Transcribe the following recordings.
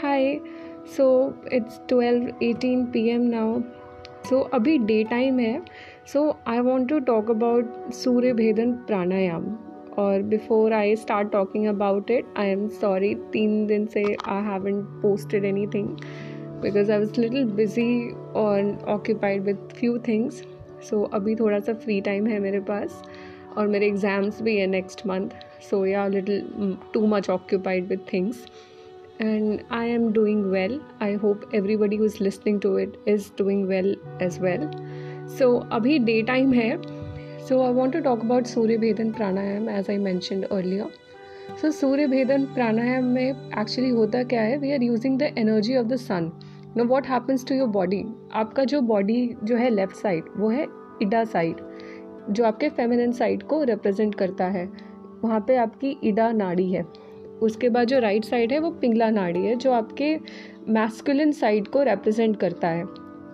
Hi, so it's 12:18 p.m. now. So अभी day time है. So I want to talk about Surya Bhedan pranayama और before I start talking about it I am sorry तीन दिन से I haven't posted anything because I was little busy और occupied with few things so अभी थोड़ा सा free time है मेरे पास. और मेरे एग्ज़ाम्स भी है नेक्स्ट मंथ सो या little too much occupied with things and I am doing well. I hope everybody who is listening to it is doing well as well. So abhi daytime hai. So I want to talk about Surya Bhedan Pranayam as I mentioned earlier. So Surya Bhedan Pranayam में actually होता क्या है We are using the energy of the sun. Now what happens to your body? आपका जो body जो है left side वो है इडा side जो आपके फेमिनिन साइड को रिप्रेजेंट करता है वहाँ पे आपकी इडा नाड़ी है उसके बाद जो राइट साइड है वो पिंगला नाड़ी है जो आपके मैस्कुलिन साइड को रिप्रेजेंट करता है।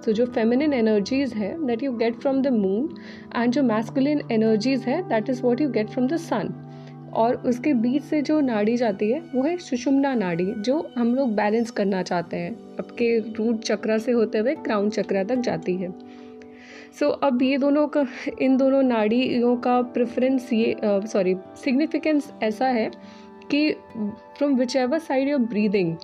तो जो फेमिनिन एनर्जीज है that you get from the moon and जो मैस्कुलिन एनर्जीज है that is what you get from the sun और उसके बीच से जो नाड़ी जाती है वो है सुषुम्ना नाड़ी जो हम लोग बैलेंस करना चाहते हैं। आपके रूट चक्रा से होते हुए क्राउन चक्रा तक जाती है। सो so, अब ये दोनों का इन दोनों नाड़ियों का प्रेफरेंस ये सॉरी सिग्निफिकेंस ऐसा है कि from whichever side you're breathing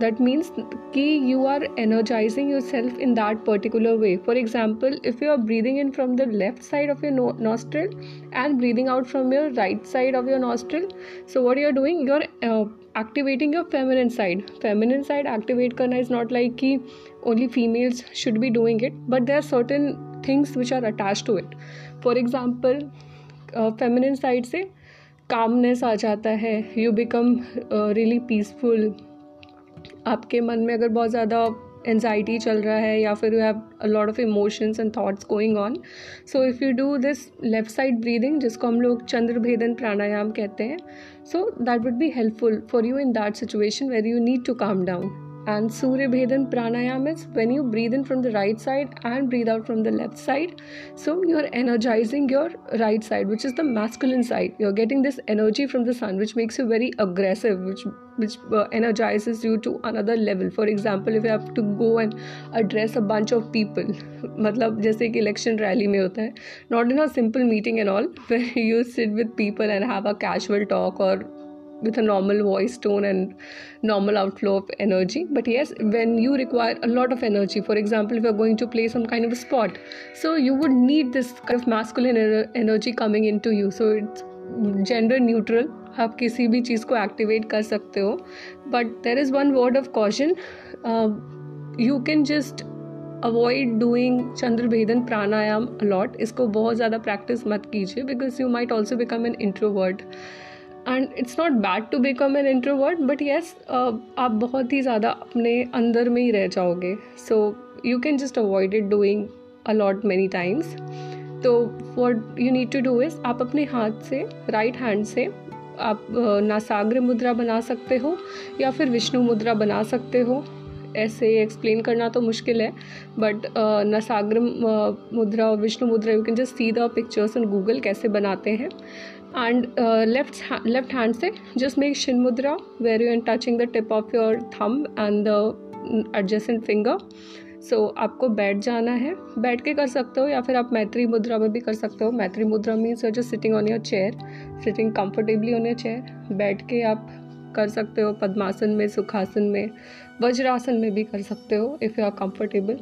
that means कि you are energising yourself in that particular way for example if you are breathing in from the left side of your nostril and breathing out from your right side of your nostril so what you are doing you are activating your feminine side feminine side activate करना is not like कि only females should be doing it but there are certain things which are attach to it for example feminine side से calmness आ जाता है you become really peaceful आपके मन में अगर बहुत ज़्यादा एनजाइटी चल रहा है या फिर you have a lot of emotions and thoughts going on so if you do this left side breathing जिसको हम लोग चंद्रभेदन प्राणायाम कहते हैं so that would be helpful for you in that situation where you need to calm down and surya bhedan pranayam is when you breathe in from the right side and breathe out from the left side so you're energizing your right side which is the masculine side you're getting this energy from the sun which makes you very aggressive which which uh, energizes you to another level for example if you have to go and address a bunch of people मतलब जैसे कि election rally में होता है not in a simple meeting and all you sit with people and have a casual talk और with a normal voice tone and normal outflow of energy but yes when you require a lot of energy for example if you're going to play some kind of a sport so you would need this kind of masculine energy coming into you so it's gender neutral आप किसी भी चीज़ को activate कर सकते हो but there is one word of caution you can just avoid doing Chandrabhedan pranayama a lot इसको बहुत ज़्यादा प्रैक्टिस मत कीजिए because you might also become an introvert and it's not bad to become an introvert but yes आप बहुत ही ज़्यादा अपने अंदर में ही रह जाओगे। So you can just avoid it doing a lot many times तो what you need to do is आप अपने हाथ से राइट right हैंड से, आप नासाग्र मुद्रा बना सकते हो, या फिर विष्णु मुद्रा बना सकते हो। ऐसे एक्सप्लेन करना तो मुश्किल है बट नसाग्र मुद्रा और Vishnu mudra you can just see the pictures on Google कैसे बनाते हैं। एंड लेफ़्ट लेफ़्ट हैंड से just make shin mudra where you are touching the tip of your thumb and the adjacent finger. So so, आपको बैठ जाना है। बैठ के कर सकते हो या फिर आप मैत्री मुद्रा में भी कर सकते हो। Maitri mudra means just sitting on your chair sitting comfortably on your chair बैठ के आप कर सकते हो, पद्मासन में, सुखासन में, वज्रासन में भी कर सकते हो if you are comfortable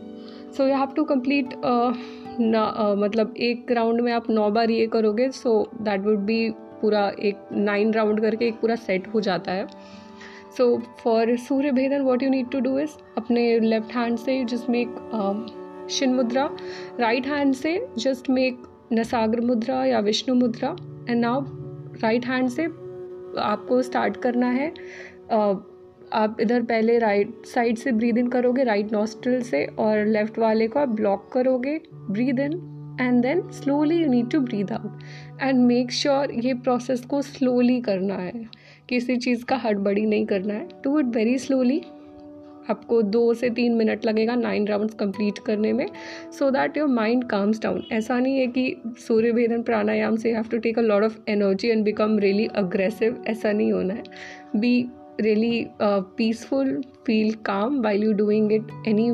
so you have to complete ना मतलब एक राउंड में आप नौ बार ये करोगे सो दैट वुड बी पूरा एक नाइन राउंड करके एक पूरा सेट हो जाता है. So for Surya bhedan what you need to do is अपने लेफ़्ट हैंड से just make Shin mudra right hand से जस्ट मेक नसाग्र मुद्रा या Vishnu mudra and now right hand से आपको स्टार्ट करना है। आप इधर पहले राइट साइड से ब्रीद इन करोगे राइट नॉस्ट्रल से, और लेफ़्ट वाले को आप ब्लॉक करोगे breathe in and then slowly you need to breathe out and make sure ये प्रोसेस को स्लोली करना है। किसी चीज़ का हड़बड़ी नहीं करना है। डू इट वेरी स्लोली आपको दो से तीन मिनट लगेगा नाइन राउंड्स कंप्लीट करने में so that your mind calms down ऐसा नहीं है कि सूर्य भेदन प्राणायाम से have to take a lot of energy and become really aggressive ऐसा नहीं होना है। Be really peaceful feel calm while you doing it any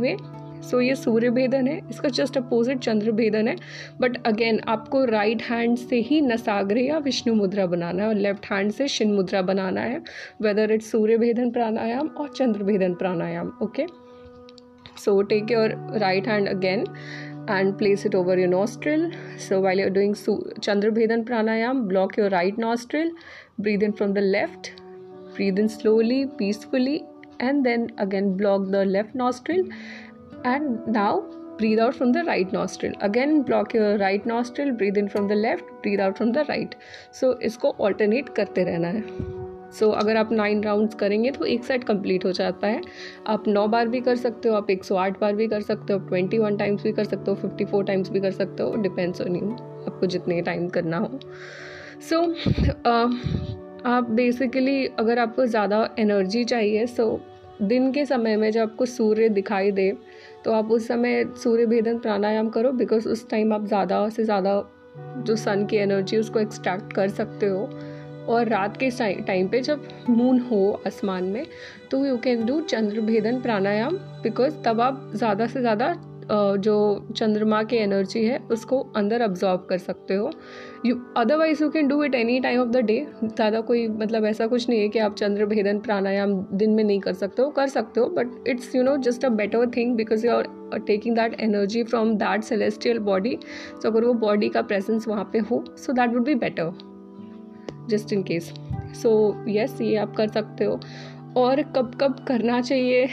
so ये सूर्य भेदन है इसका जस्ट अपोजिट चंद्र भेदन है बट अगेन आपको राइट हैंड से ही नसाग्रे या विष्णु मुद्रा बनाना है और लेफ़्ट हैंड से शिन मुद्रा बनाना है वेदर इट्स सूर्य भेदन प्राणायाम और Chandra bhedan pranayama okay so take your right hand again and place it over your nostril. So while you're doing Chandra Bhedan Pranayam, block your right nostril, breathe in from the left, breathe in slowly, peacefully, and then again block the left nostril and now breathe out from the right nostril. Again block your right nostril breathe in from the left breathe out from the right. So इसको alternate करते रहना है। So so, अगर आप nine rounds करेंगे तो एक set complete हो जाता है। आप नौ बार भी कर सकते हो आप एक सौ आठ बार भी कर सकते हो आप ट्वेंटी वन टाइम्स भी कर सकते हो फिफ्टी फोर टाइम्स भी कर सकते हो। डिपेंड्स ऑन यू आपको जितने टाइम करना हो। सो so, uh, आप बेसिकली अगर आपको ज़्यादा एनर्जी चाहिए सो so, दिन के समय में जब आपको सूर्य दिखाई दे तो आप उस समय सूर्य भेदन प्राणायाम करो बिकॉज़ उस टाइम आप ज़्यादा से ज़्यादा जो सन की एनर्जी उसको एक्सट्रैक्ट कर सकते हो। और रात के टाइम पे जब मून हो आसमान में तो यू कैन डू चंद्र भेदन प्राणायाम बिकॉज़ तब आप ज़्यादा से ज़्यादा जो चंद्रमा की एनर्जी है, उसको अंदर अब्जॉर्ब कर सकते हो। You otherwise you can do it any time of the day ज़्यादा कोई मतलब ऐसा कुछ नहीं है कि आप चंद्र भेदन प्राणायाम दिन में नहीं कर सकते हो। कर सकते हो but it's you know just a better thing because you are taking that energy from that celestial body so अगर वो बॉडी का प्रेजेंस वहाँ पे हो so that would be better just in case so yes ये आप कर सकते हो। और कब कब करना चाहिए?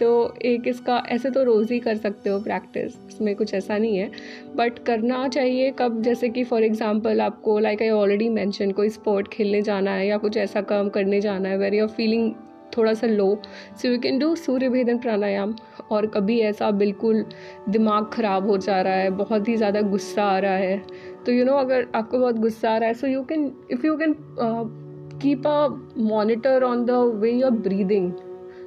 तो एक इसका, ऐसे तो रोज़ ही कर सकते हो प्रैक्टिस इसमें कुछ ऐसा नहीं है। बट करना चाहिए कब, जैसे कि फॉर एग्जांपल आपको लाइक आई ऑलरेडी मेंशन कोई स्पोर्ट खेलने जाना है या कुछ ऐसा काम करने जाना है वेर यू फीलिंग थोड़ा सा low so you can do Surya bhedan pranayama और कभी ऐसा बिल्कुल दिमाग ख़राब हो जा रहा है, बहुत ही ज़्यादा गुस्सा आ रहा है। तो यू नो अगर आपको बहुत गुस्सा आ रहा है so you can if you can keep a monitor on the way you are breathing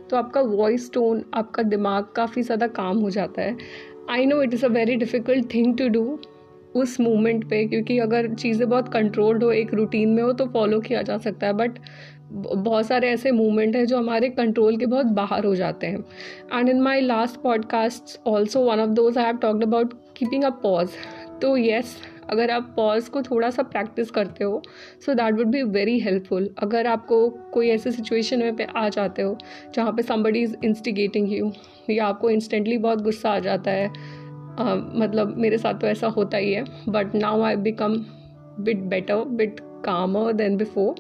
तो आपका वॉइस टोन आपका दिमाग काफ़ी ज़्यादा काम हो जाता है। I know it is a very difficult thing to do उस मोमेंट पे, क्योंकि अगर चीज़ें बहुत कंट्रोल्ड हो, एक रूटीन में हो तो फॉलो किया जा सकता है। बट बहुत सारे ऐसे मूवमेंट हैं जो हमारे कंट्रोल के बहुत बाहर हो जाते हैं। And in my last podcast also one of those I have talked about keeping a pause तो येस अगर आप पॉज को थोड़ा सा प्रैक्टिस करते हो so that would be very helpful अगर आपको कोई ऐसे सिचुएशन में पे आ जाते हो जहाँ पे समबडी इज़ इंस्टिगेटिंग यू या आपको इंस्टेंटली बहुत गुस्सा आ जाता है uh, मतलब मेरे साथ तो ऐसा होता ही है but now I become bit better bit calmer than before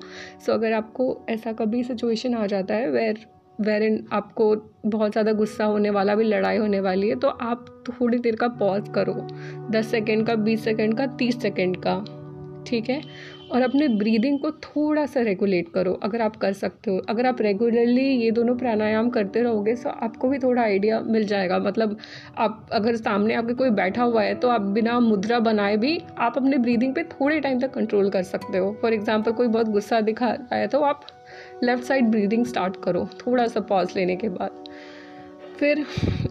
so अगर आपको ऐसा कभी सिचुएशन आ जाता है वेर वेर इन आपको बहुत ज़्यादा गुस्सा होने वाला, भी लड़ाई होने वाली है तो आप थोड़ी देर का पॉज करो। दस सेकेंड का, बीस सेकेंड का, तीस सेकेंड का, ठीक है? और अपने ब्रीदिंग को थोड़ा सा रेगुलेट करो, अगर आप कर सकते हो। अगर आप रेगुलरली ये दोनों प्राणायाम करते रहोगे तो आपको भी थोड़ा आइडिया मिल जाएगा। मतलब आप, अगर सामने आपके कोई बैठा हुआ है तो आप बिना मुद्रा बनाए भी आप अपने ब्रीदिंग पे थोड़े टाइम तक कंट्रोल कर सकते हो। फॉर एग्ज़ाम्पल कोई बहुत गुस्सा दिखा रहा है तो आप लेफ़्ट साइड ब्रीदिंग स्टार्ट करो, थोड़ा सा पॉज लेने के बाद। फिर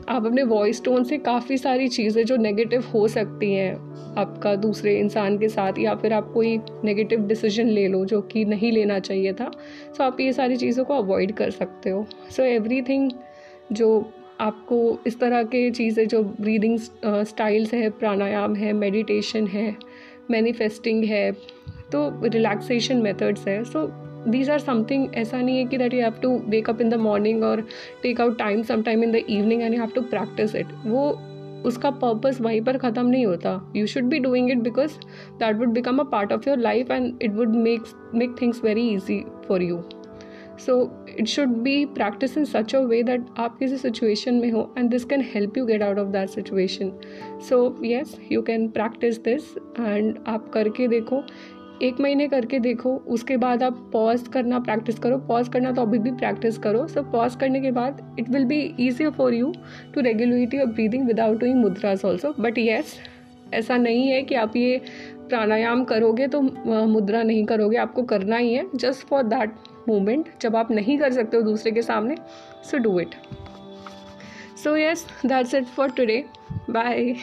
आप अपने वॉइस टोन से काफ़ी सारी चीज़ें जो नेगेटिव हो सकती हैं, आपका दूसरे इंसान के साथ या फिर आप कोई नेगेटिव डिसीज़न ले लो जो कि नहीं लेना चाहिए था सो आप ये सारी चीज़ों को अवॉइड कर सकते हो। सो एवरीथिंग जो आपको इस तरह के चीज़ें जो ब्रीदिंग स्टाइल्स है, प्राणायाम है मेडिटेशन है मैनिफेस्टिंग है तो रिलैक्सेशन मेथड्स है। सो दीज आर समथिंग ऐसा नहीं है कि that you have to wake up in the morning और take out time some time in the evening and you have to practice it वो, उसका पर्पज़ वहीं पर ख़त्म नहीं होता। You should be doing it because that would become a part of your life and it would make make things very easy for you so it should be practice in such a way that आप किसी situation में हो and this can help you get out of that situation so yes you can practice this and आप करके देखो एक महीने करके देखो, उसके बाद आप पॉज करना प्रैक्टिस करो पॉज करना तो अभी भी प्रैक्टिस करो सो पॉज करने के बाद it will be easier for you to regulate your breathing without doing mudras also but yes ऐसा नहीं है कि आप ये प्राणायाम करोगे तो मुद्रा नहीं करोगे, आपको करना ही है। जस्ट फॉर दैट मोमेंट जब आप नहीं कर सकते हो दूसरे के सामने so do it so yes that's it for today bye